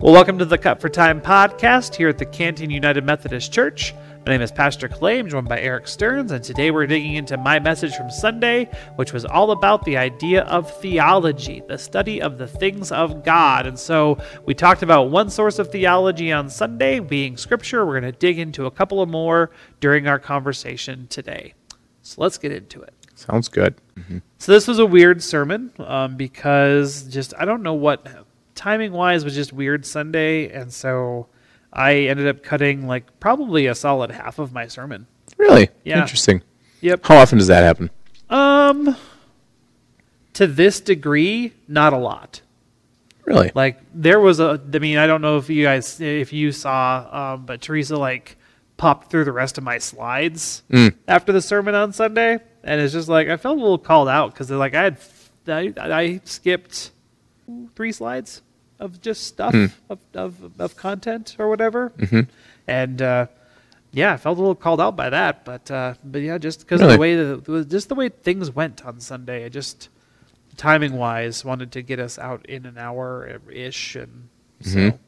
Well, welcome to the Cut for Time podcast here at the Canton United Methodist Church. My name is Pastor Clay. I'm joined by Eric Stearns, and today we're digging into my message from Sunday, which was all about the idea of theology, the study of the things of God. And so we talked about one source of theology on Sunday, being Scripture. We're going to dig into a couple of more during our conversation today. So let's get into it. Sounds good. So this was a weird sermon um, because just I don't know what timing wise was just weird Sunday, and so I ended up cutting like probably a solid half of my sermon. Really? Yeah. Interesting. Yep. How often does that happen? Um, to this degree, not a lot. Really? Like there was a. I mean, I don't know if you guys if you saw, um, but Teresa like popped through the rest of my slides Mm. after the sermon on Sunday, and it's just like I felt a little called out because like I had I, I skipped three slides of just stuff Hmm. of, of of content or whatever, Mm-hmm. and uh, yeah, I felt a little called out by that. But uh, but yeah, just because Really? of the way that just the way things went on Sunday, I just timing wise wanted to get us out in an hour ish, and so Mhm.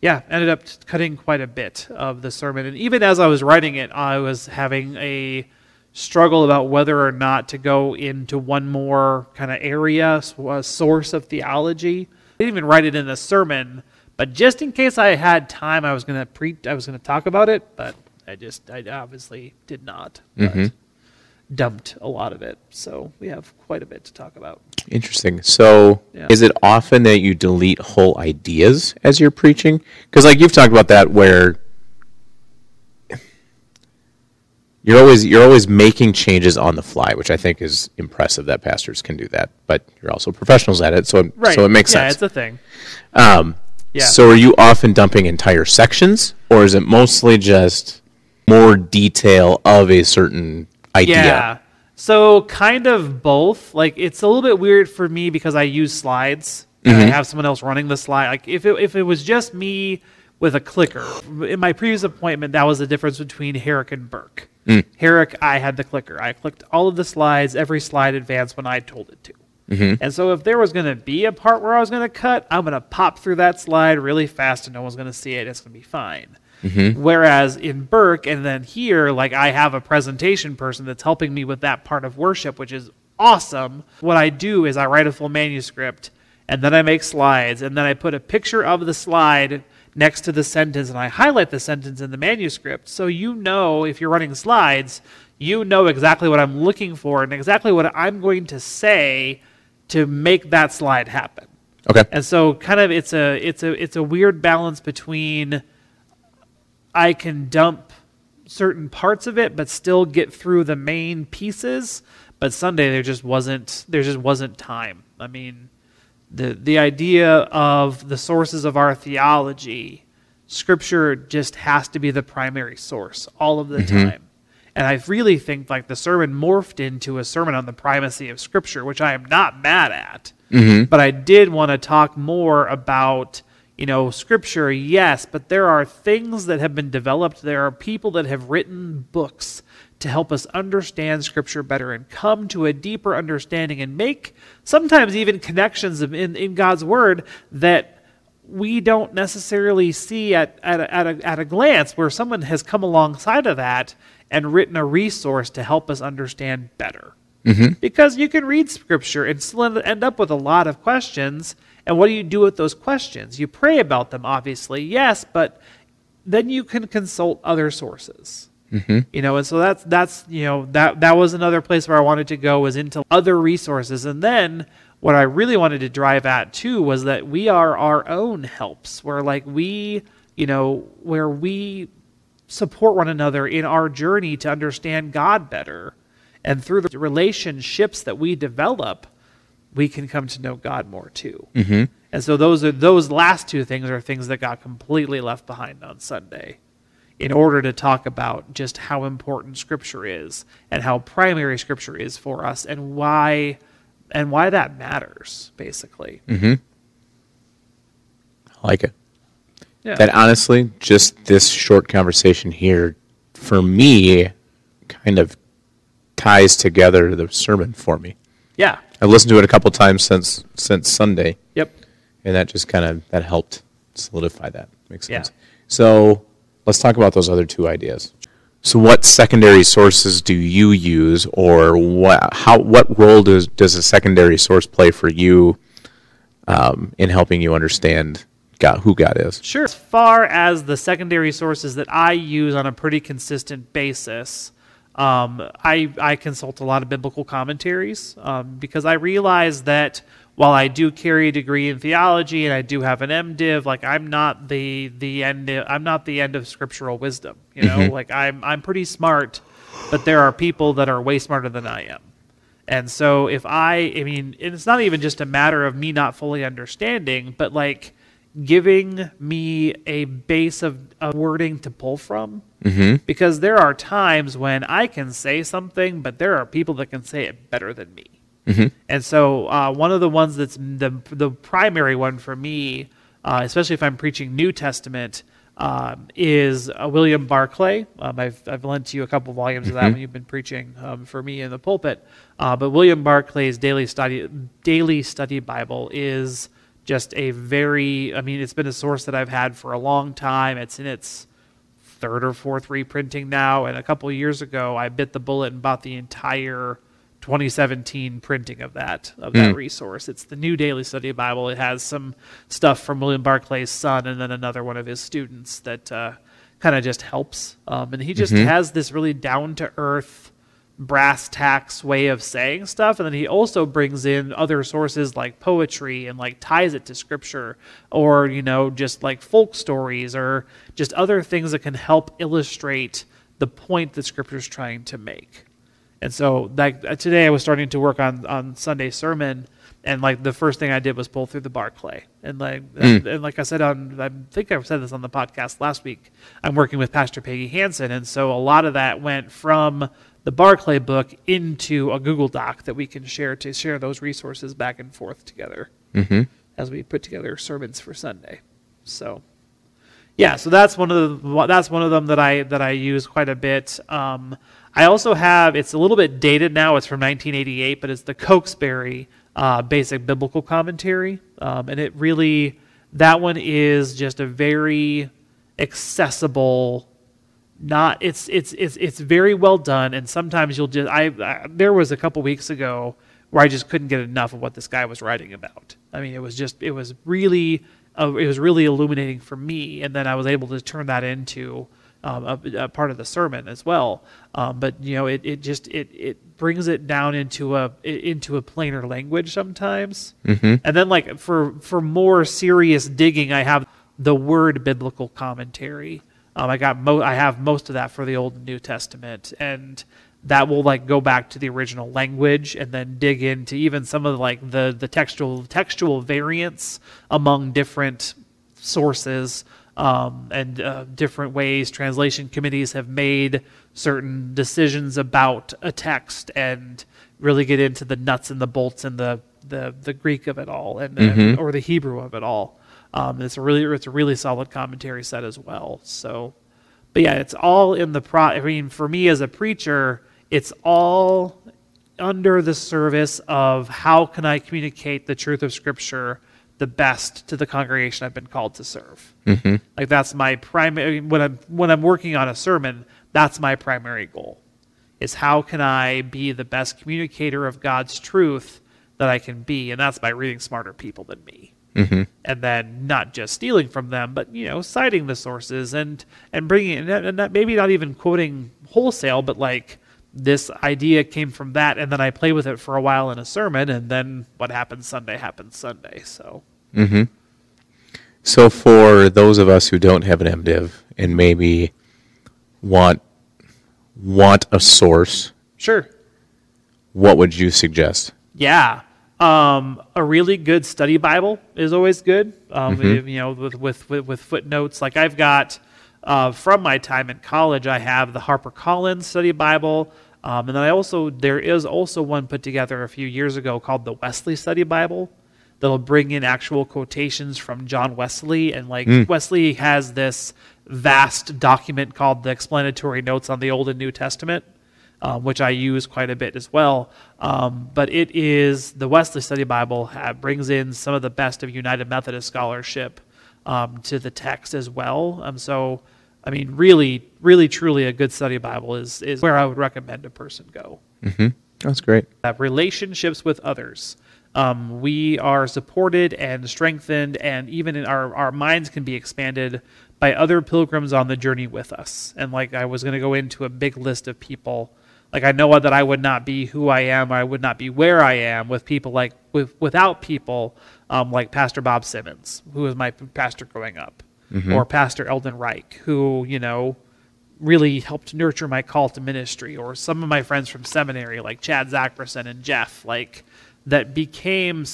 yeah, ended up cutting quite a bit of the sermon. And even as I was writing it, I was having a struggle about whether or not to go into one more kind of area, source of theology. I didn't even write it in the sermon, but just in case I had time, I was going to pre I was going to talk about it, but I just I obviously did not. But Mhm. dumped a lot of it. So we have quite a bit to talk about. Interesting. So, Yeah. is it often that you delete whole ideas as you're preaching? Because, like you've talked about that, where you're always you're always making changes on the fly, which I think is impressive that pastors can do that. But you're also professionals at it, so it, Right. so it makes yeah, sense. Yeah, it's a thing. Um, Yeah. So, are you often dumping entire sections, or is it mostly just more detail of a certain idea? Yeah. So kind of both. Like it's a little bit weird for me because I use slides and I have someone else running the slide. Like if it, if it was just me with a clicker. In my previous appointment, that was the difference between Herrick and Burke. Mm. Herrick, I had the clicker. I clicked all of the slides, every slide advanced when I told it to. Mm-hmm. And so if there was going to be a part where I was going to cut, I'm going to pop through that slide really fast and no one's going to see it. It's going to be fine. Mm-hmm. Whereas in Burke and then here, like I have a presentation person that's helping me with that part of worship, which is awesome. What I do is I write a full manuscript and then I make slides and then I put a picture of the slide next to the sentence and I highlight the sentence in the manuscript. So you know if you're running slides, you know exactly what I'm looking for and exactly what I'm going to say to make that slide happen. Okay. And so kind of it's a it's a it's a weird balance between I can dump certain parts of it but still get through the main pieces, but Sunday there just wasn't there just wasn't time. I mean, the the idea of the sources of our theology, scripture just has to be the primary source all of the mm-hmm. time. And I really think like the sermon morphed into a sermon on the primacy of scripture, which I am not mad at. Mm-hmm. But I did want to talk more about, you know, scripture, yes, but there are things that have been developed. There are people that have written books to help us understand scripture better and come to a deeper understanding and make sometimes even connections in, in God's word that we don't necessarily see at, at, a, at, a, at a glance where someone has come alongside of that and written a resource to help us understand better. Mm-hmm. Because you can read scripture and still end up with a lot of questions. And what do you do with those questions? You pray about them, obviously, yes, but then you can consult other sources. You know, and so that's that's you know that that was another place where I wanted to go was into other resources, and then what I really wanted to drive at too was that we are our own helps, where like we you know where we support one another in our journey to understand God better, and through the relationships that we develop, we can come to know God more too. Mm-hmm. And so those are those last two things are things that got completely left behind on Sunday in order to talk about just how important scripture is and how primary scripture is for us and why and why that matters basically. Mm-hmm. I like it. Yeah. That honestly, just this short conversation here, for me, kind of ties together the sermon for me. yeah. I've listened to it a couple times since since Sunday, Yep. and that just kind of that helped solidify that. Makes Yeah. sense. So let's talk about those other two ideas. So what secondary sources do you use, or what how what role does does a secondary source play for you um, in helping you understand God, who God is? Sure. As far as the secondary sources that I use on a pretty consistent basis, um, I, I consult a lot of biblical commentaries um, because I realize that while I do carry a degree in theology and I do have an MDiv, like I'm not the the end. I'm not the end of scriptural wisdom. You know, like I'm I'm pretty smart, but there are people that are way smarter than I am. And so if I, I mean, and it's not even just a matter of me not fully understanding, but like giving me a base of, of wording to pull from. Mm-hmm. Because there are times when I can say something, but there are people that can say it better than me. And so uh, one of the ones that's the the primary one for me, uh, especially if I'm preaching New Testament, um, is uh, William Barclay. Um, I've I've lent to you a couple volumes of that when you've been preaching um, for me in the pulpit. Uh, but William Barclay's daily study daily study Bible is just a very. I mean, it's been a source that I've had for a long time. It's in its third or fourth reprinting now, and a couple years ago, I bit the bullet and bought the entire 2017 printing of that of that resource. It's the New Daily Study Bible. It has some stuff from William Barclay's son, and then another one of his students that uh, kind of just helps. Um, and he just has this really down to earth, brass tacks way of saying stuff, and then he also brings in other sources like poetry and like ties it to scripture, or you know just like folk stories or just other things that can help illustrate the point that scripture's trying to make. And so like uh, today I was starting to work on on Sunday sermon and like the first thing I did was pull through the Barclay. And like and, and like I said on I think I said this on the podcast last week. I'm working with Pastor Peggy Hansen and so a lot of that went from the Barclay book into a Google Doc that we can share to share those resources back and forth together as we put together sermons for Sunday. So yeah, so that's one of the that's one of them that I that I use quite a bit. Um, I also have it's a little bit dated now. It's from 1988, but it's the Cokesbury uh, Basic Biblical Commentary, um, and it really that one is just a very accessible. Not it's it's it's it's very well done, and sometimes you'll just I, I there was a couple weeks ago where I just couldn't get enough of what this guy was writing about. I mean, it was just it was really uh, it was really illuminating for me, and then I was able to turn that into um, a, a part of the sermon as well. Um, but you know, it, it just it it brings it down into a into a plainer language sometimes, and then like for for more serious digging, I have the Word Biblical Commentary. Um, I got mo- I have most of that for the Old and New Testament, and that will like go back to the original language and then dig into even some of like the the textual textual variants among different sources um, and uh, different ways translation committees have made certain decisions about a text and really get into the nuts and the bolts and the the, the Greek of it all and, and or the Hebrew of it all. Um, it's a really it's a really solid commentary set as well. So, but yeah, it's all in the pro. I mean, for me as a preacher, it's all under the service of how can I communicate the truth of Scripture the best to the congregation I've been called to serve. Mm-hmm. Like that's my primary when I'm when I'm working on a sermon. That's my primary goal. Is how can I be the best communicator of God's truth that I can be, and that's by reading smarter people than me and then not just stealing from them, but you know, citing the sources and and bringing and, and not, maybe not even quoting wholesale, but like this idea came from that, and then I play with it for a while in a sermon, and then what happens Sunday happens Sunday. So So for those of us who don't have an MDiv and maybe want want a source, sure, what would you suggest? yeah. Um, a really good study Bible is always good. Um, You know, with, with with with footnotes. Like I've got uh, from my time in college, I have the Harper Collins Study Bible, um, and then I also there is also one put together a few years ago called the Wesley Study Bible. That'll bring in actual quotations from John Wesley, and like Wesley has this vast document called the Explanatory Notes on the Old and New Testament um, which I use quite a bit as well. Um, but it is the Wesley Study Bible brings in some of the best of United Methodist scholarship um, to the text as well. Um, so, I mean, really, really, truly, a good study Bible is is where I would recommend a person go. Mm-hmm. That's great. Uh, relationships with others. Um, we are supported and strengthened, and even in our our minds can be expanded by other pilgrims on the journey with us. And like I was going to go into a big list of people. Like I know that I would not be who I am, or I would not be where I am with people like with without people um, like Pastor Bob Simmons, who was my pastor growing up, mm-hmm. or Pastor Eldon Reich, who you know really helped nurture my call to ministry, or some of my friends from seminary like Chad Zackerson and Jeff, like that became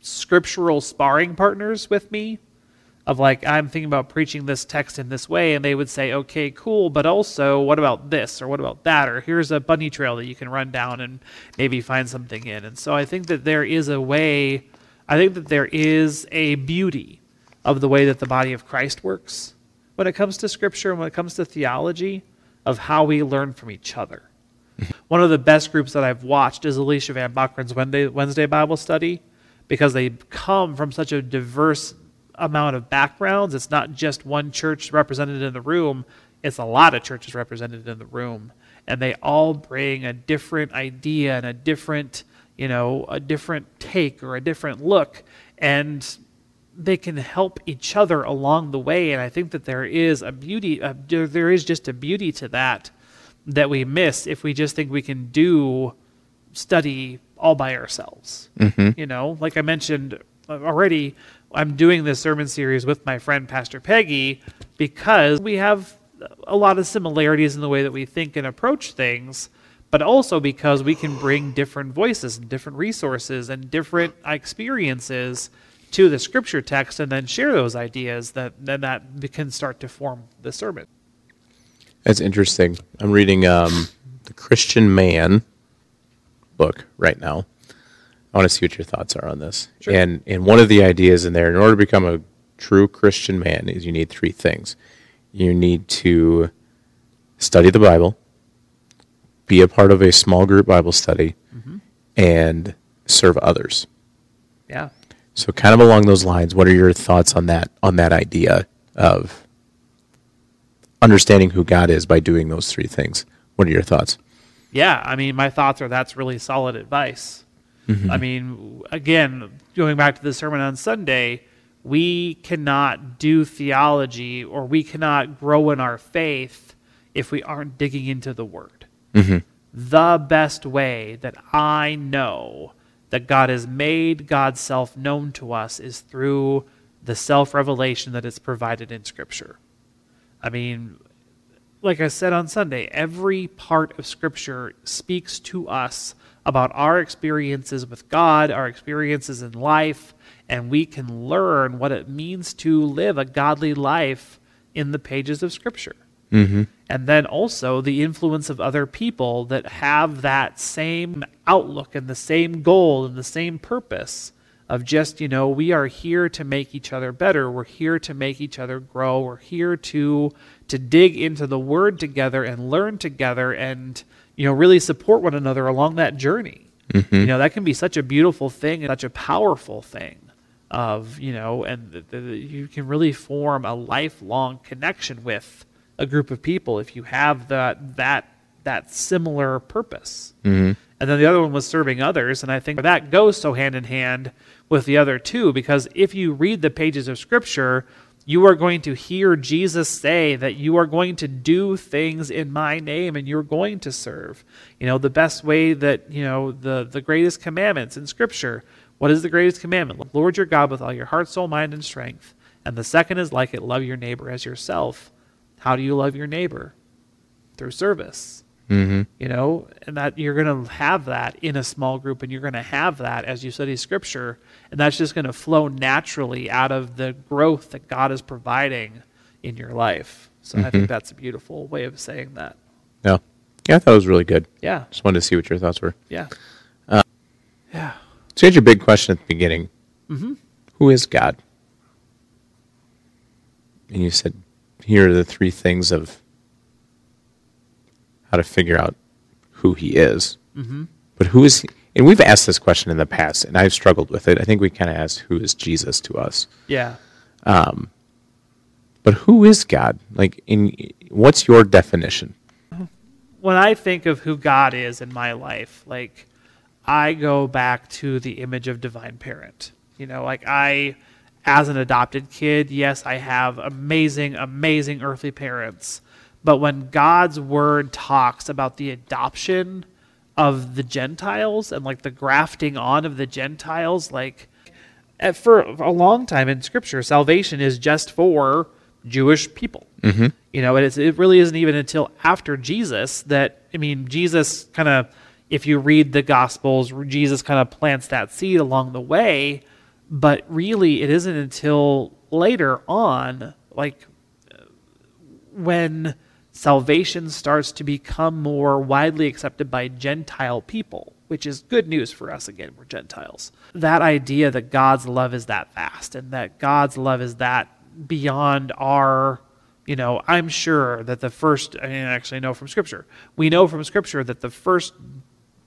scriptural sparring partners with me of like I'm thinking about preaching this text in this way, and they would say, "Okay, cool, but also what about this or what about that or here's a bunny trail that you can run down and maybe find something in." And so I think that there is a way. I think that there is a beauty of the way that the body of Christ works when it comes to Scripture and when it comes to theology of how we learn from each other. Mm-hmm. One of the best groups that I've watched is Alicia Van Buckren's Wednesday Bible study because they come from such a diverse amount of backgrounds. It's not just one church represented in the room, it's a lot of churches represented in the room. And they all bring a different idea and a different, you know, a different take or a different look. And they can help each other along the way. And I think that there is a beauty, uh, there is just a beauty to that that we miss if we just think we can do study all by ourselves. Mm-hmm. You know, like I mentioned already, I'm doing this sermon series with my friend Pastor Peggy because we have a lot of similarities in the way that we think and approach things, but also because we can bring different voices and different resources and different experiences to the scripture text and then share those ideas that then that can start to form the sermon. That's interesting. I'm reading um, the Christian Man book right now. I want to see what your thoughts are on this. Sure. And and one of the ideas in there, in order to become a true Christian man, is you need three things. You need to study the Bible, be a part of a small group Bible study, mm-hmm. and serve others. Yeah. So kind of along those lines, what are your thoughts on that on that idea of understanding who God is by doing those three things? What are your thoughts? Yeah, I mean, my thoughts are that's really solid advice. Mm-hmm. I mean, again, going back to the sermon on Sunday, we cannot do theology or we cannot grow in our faith if we aren't digging into the Word. Mm-hmm. The best way that I know that God has made God's self known to us is through the self revelation that is provided in Scripture. I mean, like I said on Sunday, every part of Scripture speaks to us about our experiences with God, our experiences in life, and we can learn what it means to live a godly life in the pages of Scripture. Mm-hmm. And then also the influence of other people that have that same outlook and the same goal and the same purpose of just, you know, we are here to make each other better. We're here to make each other grow. We're here to to dig into the word together and learn together and you know, really support one another along that journey. Mm-hmm. You know, that can be such a beautiful thing and such a powerful thing of, you know, and the, the, you can really form a lifelong connection with a group of people if you have that that that similar purpose. Mm-hmm. And then the other one was serving others, and I think that goes so hand in hand with the other two because if you read the pages of scripture, you are going to hear Jesus say that you are going to do things in my name and you're going to serve. You know, the best way that, you know, the, the greatest commandments in Scripture. What is the greatest commandment? Lord your God with all your heart, soul, mind, and strength. And the second is like it love your neighbor as yourself. How do you love your neighbor? Through service. Mm-hmm. You know, and that you're going to have that in a small group, and you're going to have that as you study Scripture, and that's just going to flow naturally out of the growth that God is providing in your life. So mm-hmm. I think mm-hmm. that's a beautiful way of saying that. Yeah, yeah, I thought it was really good. Yeah, just wanted to see what your thoughts were. Yeah, uh, yeah. So here's your big question at the beginning: mm-hmm. Who is God? And you said, here are the three things of how to figure out who he is. Mm-hmm. But who is he? And we've asked this question in the past, and I've struggled with it. I think we kind of asked, "Who is Jesus to us?" Yeah. Um, But who is God? Like, in what's your definition? when I think of who God is in my life, like I go back to the image of divine parent. You know, like I, as an adopted kid, yes, I have amazing, amazing earthly parents. But when God's word talks about the adoption of the Gentiles and like the grafting on of the Gentiles, like at, for a long time in Scripture, salvation is just for Jewish people. Mm-hmm. You know, it, it really isn't even until after Jesus that, I mean, Jesus kind of, if you read the Gospels, Jesus kind of plants that seed along the way, but really it isn't until later on, like when salvation starts to become more widely accepted by Gentile people, which is good news for us. Again, we're Gentiles. That idea that God's love is that vast and that God's love is that beyond our you know i'm sure that the first i mean actually know from scripture. We know from scripture that the first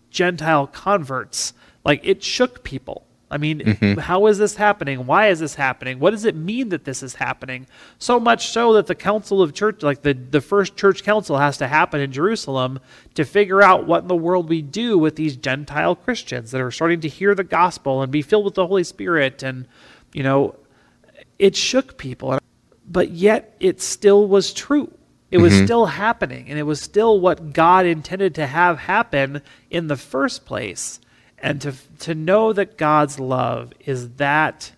gentile converts like it shook people i mean mm-hmm. how is this happening why is this happening what does it mean that this is happening so much so that the council of church like the, the first church council has to happen in jerusalem to figure out what in the world we do with these gentile christians that are starting to hear the gospel and be filled with the holy spirit and you know it shook people, but yet it still was true. It was mm-hmm. still happening, and it was still what God intended to have happen in the first place. And to to know that God's love is that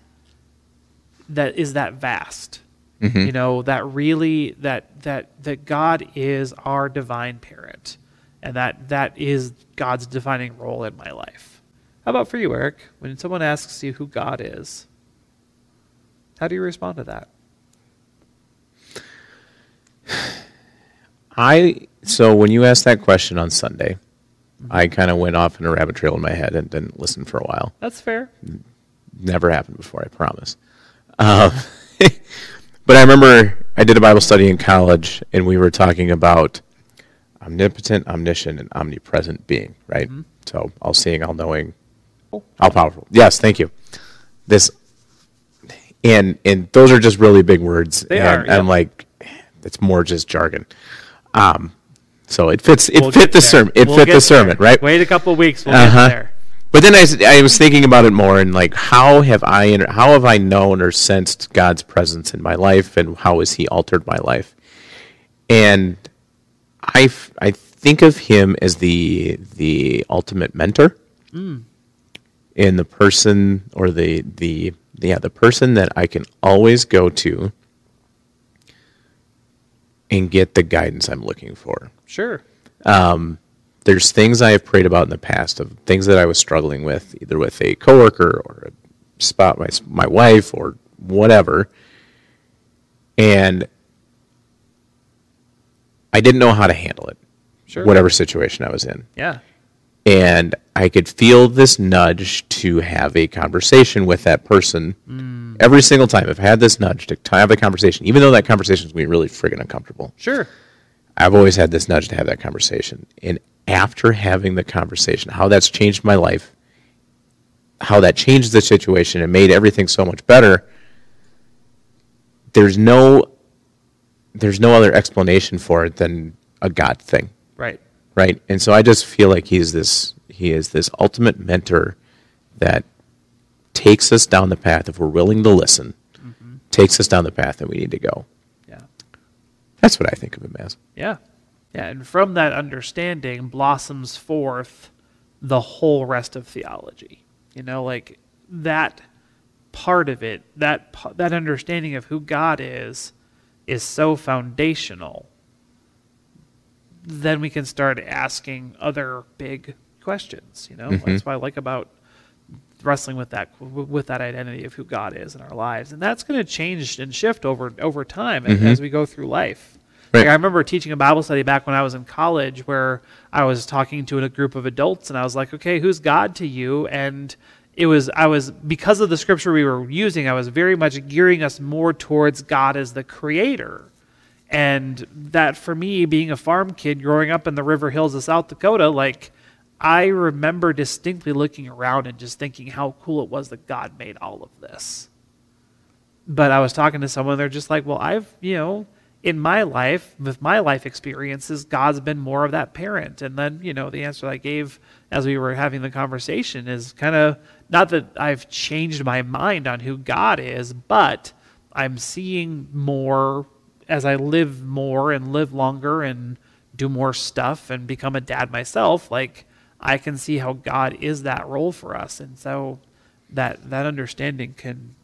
that is that vast. Mm-hmm. You know, that really that that that God is our divine parent. And that that is God's defining role in my life. How about for you, Eric? When someone asks you who God is, how do you respond to that? I so when you asked that question on Sunday. I kind of went off in a rabbit trail in my head and didn't listen for a while. That's fair. Never happened before, I promise. Um, but I remember I did a Bible study in college, and we were talking about omnipotent, omniscient, and omnipresent being. Right. Mm-hmm. So all seeing, all knowing, all powerful. Yes, thank you. This and and those are just really big words. They and, are. And like, it's more just jargon. Um, so it fits. It we'll fit the sermon. It we'll fit the sermon, right? Wait a couple weeks. We'll uh-huh. get there. But then I, I was thinking about it more and like how have I how have I known or sensed God's presence in my life and how has He altered my life? And I I think of Him as the the ultimate mentor mm. in the person or the the yeah, the person that I can always go to and get the guidance I'm looking for. Sure. Um, there's things I have prayed about in the past of things that I was struggling with, either with a coworker or a spot my my wife or whatever, and I didn't know how to handle it. Sure. Whatever situation I was in. Yeah and I could feel this nudge to have a conversation with that person mm. Mm-hmm. every single time. I've had this nudge to have a conversation, even though that conversation is going to be really friggin' uncomfortable. Sure. I've always had this nudge to have that conversation. And after having the conversation, how that's changed my life, how that changed the situation and made everything so much better, there's no there's no other explanation for it than a God thing. Right right? And so I just feel like he's this he is this ultimate mentor that takes us down the path if we're willing to listen. Mm-hmm. Takes us down the path that we need to go. Yeah. That's what I think of him as. Yeah. Yeah, and from that understanding blossoms forth the whole rest of theology. You know, like that part of it, that that understanding of who God is is so foundational then we can start asking other big questions. You know, mm-hmm. that's what I like about wrestling with that with that identity of who God is in our lives, and that's going to change and shift over over time mm-hmm. as we go through life. Right. Like I remember teaching a Bible study back when I was in college, where I was talking to a group of adults, and I was like, "Okay, who's God to you?" and it was I was because of the scripture we were using, I was very much gearing us more towards God as the creator and that for me, being a farm kid growing up in the river hills of South Dakota, like I remember distinctly looking around and just thinking how cool it was that God made all of this. but I was talking to someone, they're just like, well, I've, you know, in my life, with my life experiences, God's been more of that parent. And then, you know, the answer I gave as we were having the conversation is kind of not that I've changed my mind on who God is, but I'm seeing more as I live more and live longer and do more stuff and become a dad myself. Like, I can see how God is that role for us. And so that, that understanding can,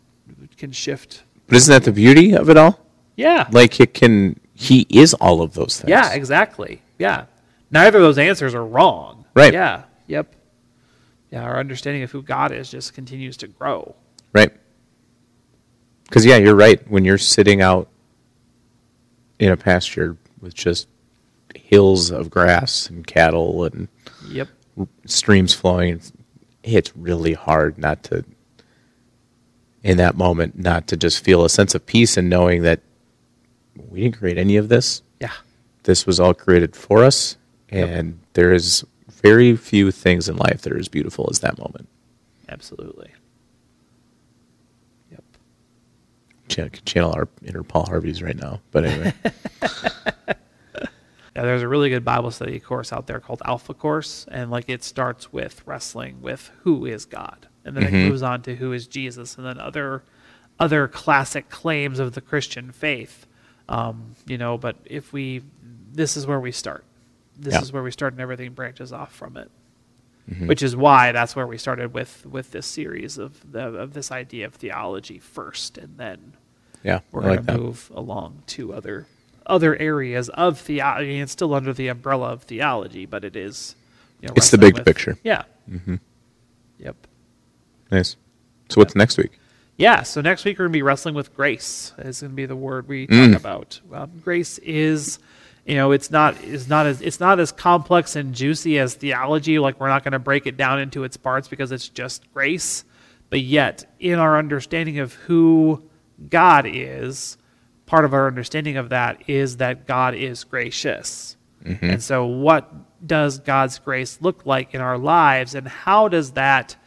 can shift. But isn't that the beauty of it all? Yeah. Like it can, he is all of those things. Yeah, exactly. Yeah. Neither of those answers are wrong. Right. Yeah. Yep. Yeah, our understanding of who God is just continues to grow. Right. Because, yeah, you're right. When you're sitting out in a pasture with just hills of grass and cattle and Yep. Streams flowing, it's, it's really hard not to, in that moment, not to just feel a sense of peace and knowing that we didn't create any of this. Yeah. This was all created for us, and there is very few things in life that are as beautiful as that moment. Absolutely. Yep. Ch- channel our inner Paul Harvey's right now, but anyway, Yeah, there's a really good Bible study course out there called Alpha Course, and like it starts with wrestling with who is God, and then it moves on to who is Jesus, and then other other classic claims of the Christian faith. Um, you know, but if we, this is where we start. This Yeah. is where we start, and everything branches off from it. Which is why that's where we started with with this series of the of this idea of theology first, and then yeah, we're I going like move along to other other areas of theology. It's still under the umbrella of theology, but it is. You know, It's the big picture. Yeah. Mm-hmm. Yep. Nice. So what's next week? Yeah. So next week we're going to be wrestling with grace. Is going to be the word we Mm. talk about. Um, grace is, you know, it's not is not as it's not as complex and juicy as theology. Like we're not going to break it down into its parts because it's just grace. But yet, in our understanding of who God is, part of our understanding of that is that God is gracious. Mm-hmm. And so, what does God's grace look like in our lives, and how does that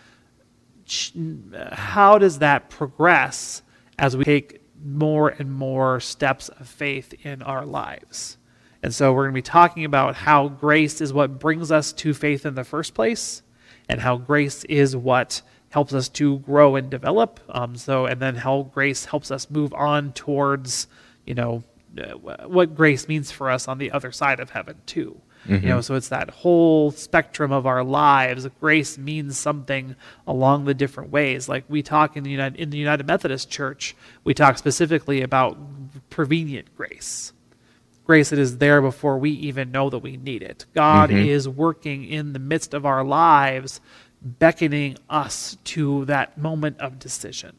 how does that progress as we take more and more steps of faith in our lives? And so we're going to be talking about how grace is what brings us to faith in the first place, and how grace is what helps us to grow and develop. Um, so, and then how grace helps us move on towards, you know, uh, what grace means for us on the other side of heaven too. You know, so it's that whole spectrum of our lives. Grace means something along the different ways. Like we talk in the United in the United Methodist Church, we talk specifically about prevenient grace grace that is there before we even know that we need it. God is working in the midst of our lives, beckoning us to that moment of decision.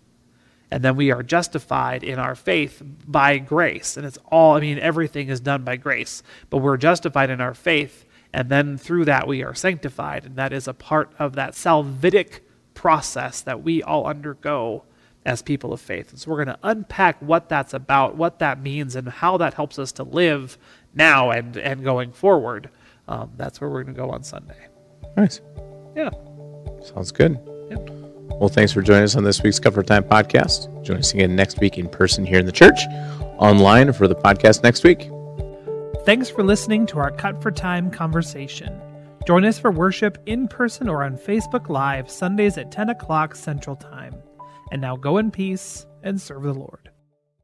And then we are justified in our faith by grace. And it's all, I mean, everything is done by grace, but we're justified in our faith. And then through that, we are sanctified. And that is a part of that salvific process that we all undergo as people of faith. And so we're going to unpack what that's about, what that means, and how that helps us to live now and, and going forward. Um, that's where we're going to go on Sunday. Nice. Yeah. Sounds good. Yep. Well, thanks for joining us on this week's Cut for Time podcast. Join us again next week in person here in the church, online for the podcast next week. Thanks for listening to our Cut for Time conversation. Join us for worship in person or on Facebook Live Sundays at 10 o'clock Central Time. And now go in peace and serve the Lord.